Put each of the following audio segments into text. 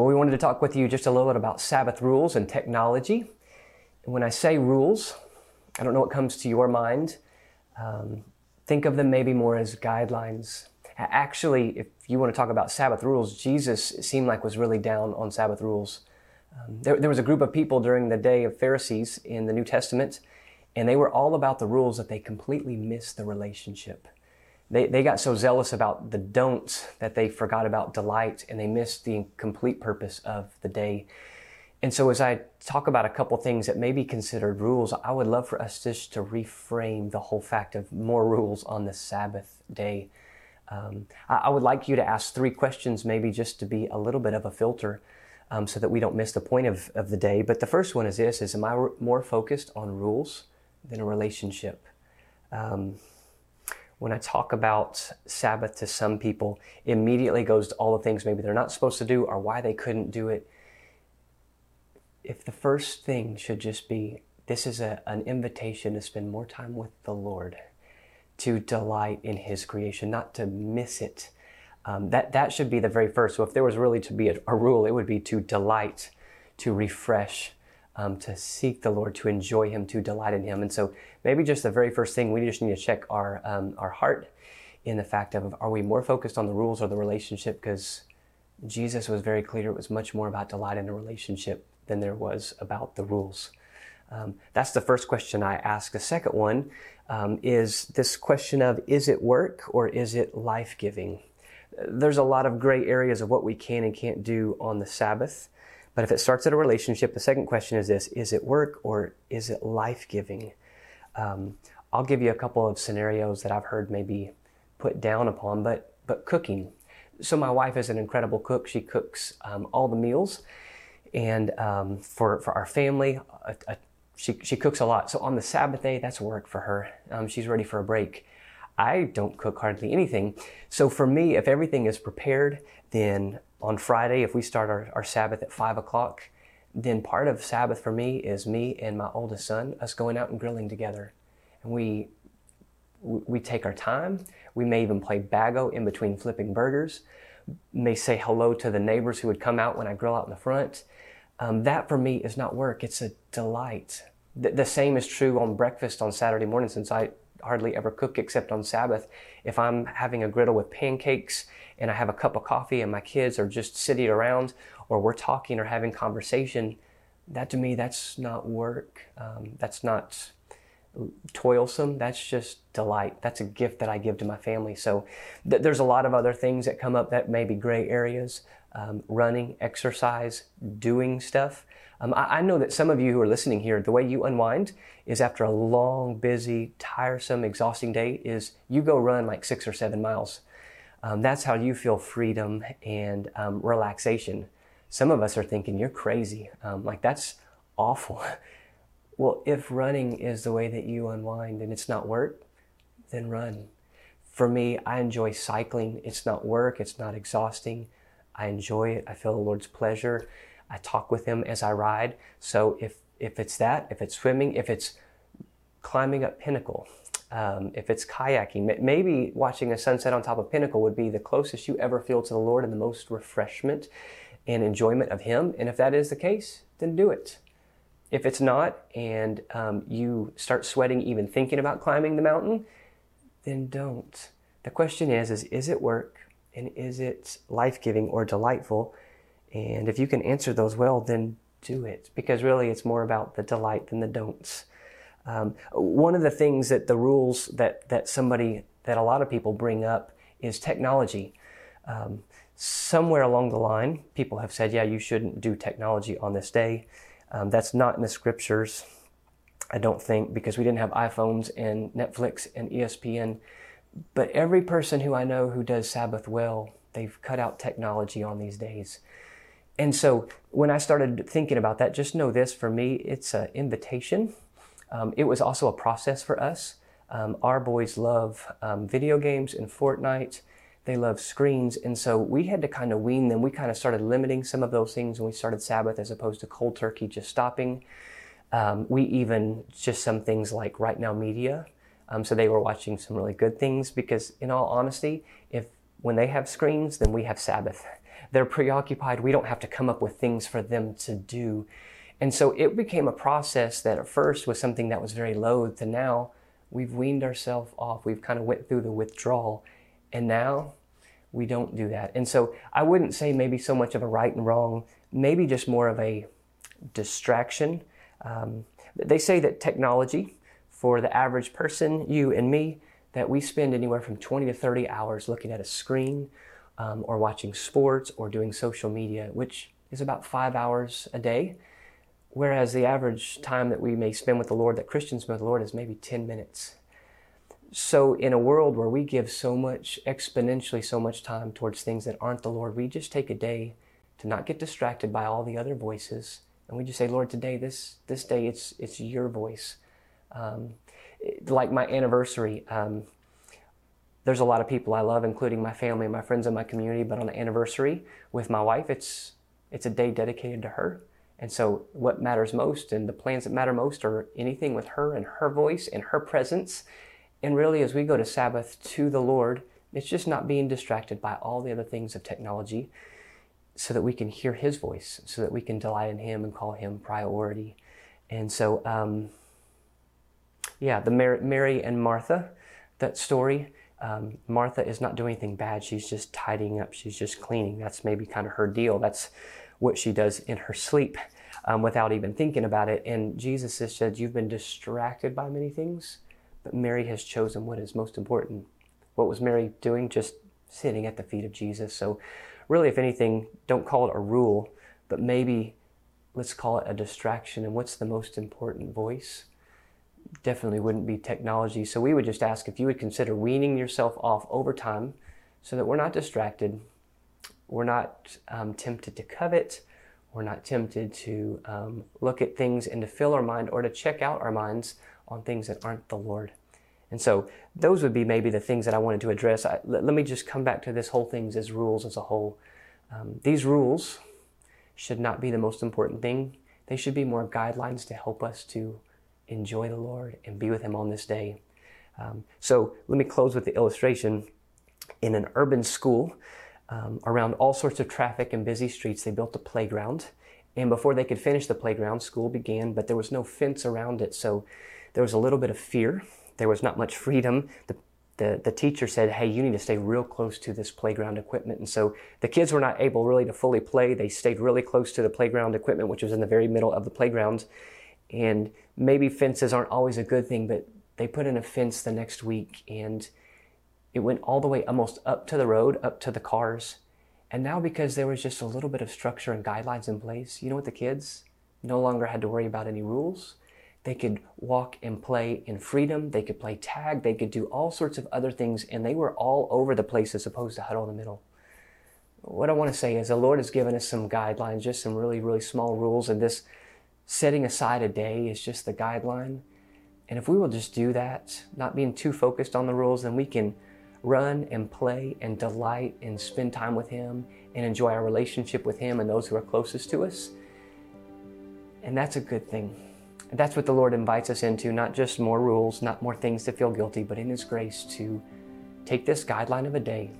Well, we wanted to talk with you just a little bit about Sabbath rules and technology. And when I say rules, I don't know what comes to your mind. Um, think of them maybe more as guidelines. Actually, if you want to talk about Sabbath rules, Jesus seemed like was really down on Sabbath rules. Um, there, there was a group of people during the day of Pharisees in the New Testament, and they were all about the rules that they completely missed the relationship. They, they got so zealous about the don'ts that they forgot about delight and they missed the complete purpose of the day. And so, as I talk about a couple things that may be considered rules, I would love for us just to reframe the whole fact of more rules on the Sabbath day. Um, I, I, would like you to ask three questions, maybe just to be a little bit of a filter, um, so that we don't miss the point of, of the day. But the first one is this: is am I more focused on rules than a relationship? Um, when I talk about Sabbath to some people, immediately goes to all the things maybe they're not supposed to do or why they couldn't do it. If the first thing should just be this is a, an invitation to spend more time with the Lord, to delight in His creation, not to miss it. Um, that, that should be the very first. So, if there was really to be a, a rule, it would be to delight, to refresh, um, to seek the Lord, to enjoy Him, to delight in Him. And so maybe just the very first thing, we just need to check our, um, our heart in the fact of are we more focused on the rules or the relationship? Because Jesus was very clear it was much more about delight in the relationship than there was about the rules. Um, that's the first question I ask. The second one um, is this question of is it work or is it life giving? There's a lot of gray areas of what we can and can't do on the Sabbath. But if it starts at a relationship, the second question is this is it work or is it life giving? Um, I'll give you a couple of scenarios that I've heard maybe put down upon, but, but cooking. So, my wife is an incredible cook. She cooks um, all the meals. And um, for, for our family, a, a, she, she cooks a lot. So, on the Sabbath day, that's work for her. Um, she's ready for a break. I don't cook hardly anything. So, for me, if everything is prepared, then on Friday, if we start our, our Sabbath at five o'clock, then part of Sabbath for me is me and my oldest son, us going out and grilling together. And we we take our time. We may even play bago in between flipping burgers. May say hello to the neighbors who would come out when I grill out in the front. Um, that for me is not work. It's a delight. The, the same is true on breakfast on Saturday morning since I hardly ever cook except on Sabbath. If I'm having a griddle with pancakes and I have a cup of coffee and my kids are just sitting around or we're talking or having conversation, that to me, that's not work. Um, that's not toilsome. That's just delight. That's a gift that I give to my family. So th- there's a lot of other things that come up that may be gray areas. Um, running, exercise, doing stuff. Um, I, I, know that some of you who are listening here, the way you unwind is after a long, busy, tiresome, exhausting day, is you go run like six or seven miles. Um, that's how you feel freedom and um, relaxation. Some of us are thinking, you're crazy. Um, like, that's awful. well, if running is the way that you unwind and it's not work, then run. For me, I enjoy cycling. It's not work, it's not exhausting. I enjoy it. I feel the Lord's pleasure. I talk with Him as I ride. So if if it's that, if it's swimming, if it's climbing up Pinnacle, um, if it's kayaking, maybe watching a sunset on top of Pinnacle would be the closest you ever feel to the Lord and the most refreshment and enjoyment of Him. And if that is the case, then do it. If it's not, and um, you start sweating even thinking about climbing the mountain, then don't. The question is, is is it work and is it life-giving or delightful? And if you can answer those well, then do it because really it's more about the delight than the don'ts. Um, one of the things that the rules that, that somebody, that a lot of people bring up is technology. Um, somewhere along the line, people have said, yeah, you shouldn't do technology on this day. Um, that's not in the scriptures, I don't think, because we didn't have iPhones and Netflix and ESPN. But every person who I know who does Sabbath well, they've cut out technology on these days. And so when I started thinking about that, just know this for me, it's an invitation. Um, it was also a process for us. Um, our boys love um, video games and Fortnite. They love screens. And so we had to kind of wean them. We kind of started limiting some of those things when we started Sabbath as opposed to cold turkey just stopping. Um, we even just some things like Right Now Media. Um, so they were watching some really good things because, in all honesty, if when they have screens, then we have Sabbath. They're preoccupied. We don't have to come up with things for them to do. And so it became a process that at first was something that was very low to now we've weaned ourselves off. We've kind of went through the withdrawal. And now we don't do that. And so I wouldn't say maybe so much of a right and wrong, maybe just more of a distraction. Um, they say that technology, for the average person, you and me, that we spend anywhere from 20 to 30 hours looking at a screen um, or watching sports or doing social media, which is about five hours a day. Whereas the average time that we may spend with the Lord, that Christians spend with the Lord, is maybe 10 minutes. So, in a world where we give so much, exponentially so much time towards things that aren't the Lord, we just take a day to not get distracted by all the other voices. And we just say, Lord, today, this, this day, it's, it's your voice. Um, like my anniversary, um, there's a lot of people I love, including my family and my friends in my community. But on the anniversary with my wife, it's it's a day dedicated to her. And so, what matters most and the plans that matter most are anything with her and her voice and her presence. And really, as we go to Sabbath to the Lord, it's just not being distracted by all the other things of technology so that we can hear His voice, so that we can delight in Him and call Him priority. And so, um, yeah, the Mary, Mary and Martha, that story, um, Martha is not doing anything bad. She's just tidying up. She's just cleaning. That's maybe kind of her deal. That's what she does in her sleep um, without even thinking about it. And Jesus has said, You've been distracted by many things, but Mary has chosen what is most important. What was Mary doing? Just sitting at the feet of Jesus. So, really, if anything, don't call it a rule, but maybe let's call it a distraction. And what's the most important voice? definitely wouldn't be technology. So we would just ask if you would consider weaning yourself off over time so that we're not distracted, we're not um, tempted to covet, we're not tempted to um, look at things and to fill our mind or to check out our minds on things that aren't the Lord. And so those would be maybe the things that I wanted to address. I, let, let, me just come back to this whole thing as rules as a whole. Um, these rules should not be the most important thing. They should be more guidelines to help us to enjoy the Lord and be with Him on this day. Um, so let me close with the illustration. In an urban school, um, around all sorts of traffic and busy streets, they built a playground. And before they could finish the playground, school began, but there was no fence around it. So there was a little bit of fear. There was not much freedom. The, the, the teacher said, Hey, you need to stay real close to this playground equipment. And so the kids were not able really to fully play. They stayed really close to the playground equipment, which was in the very middle of the playground. And maybe fences aren't always a good thing, but they put in a fence the next week and it went all the way almost up to the road, up to the cars. And now, because there was just a little bit of structure and guidelines in place, you know what the kids no longer had to worry about any rules. They could walk and play in freedom. They could play tag. They could do all sorts of other things, and they were all over the place as opposed to huddle in the middle. What I want to say is the Lord has given us some guidelines, just some really, really small rules, and this setting aside a day is just the guideline. And if we will just do that, not being too focused on the rules, then we can run and play and delight and spend time with Him and enjoy our relationship with Him and those who are closest to us. And that's a good thing. That's what the Lord invites us into not just more rules, not more things to feel guilty, but in His grace to take this guideline of a day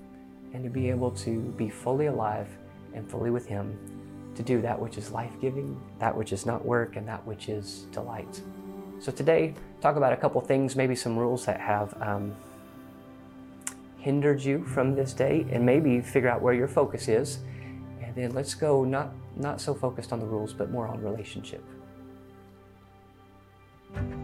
and to be able to be fully alive and fully with Him to do that which is life giving, that which is not work, and that which is delight. So today, talk about a couple things, maybe some rules that have um, hindered you from this day, and maybe figure out where your focus is. And then let's go not, not so focused on the rules, but more on relationship. Bye.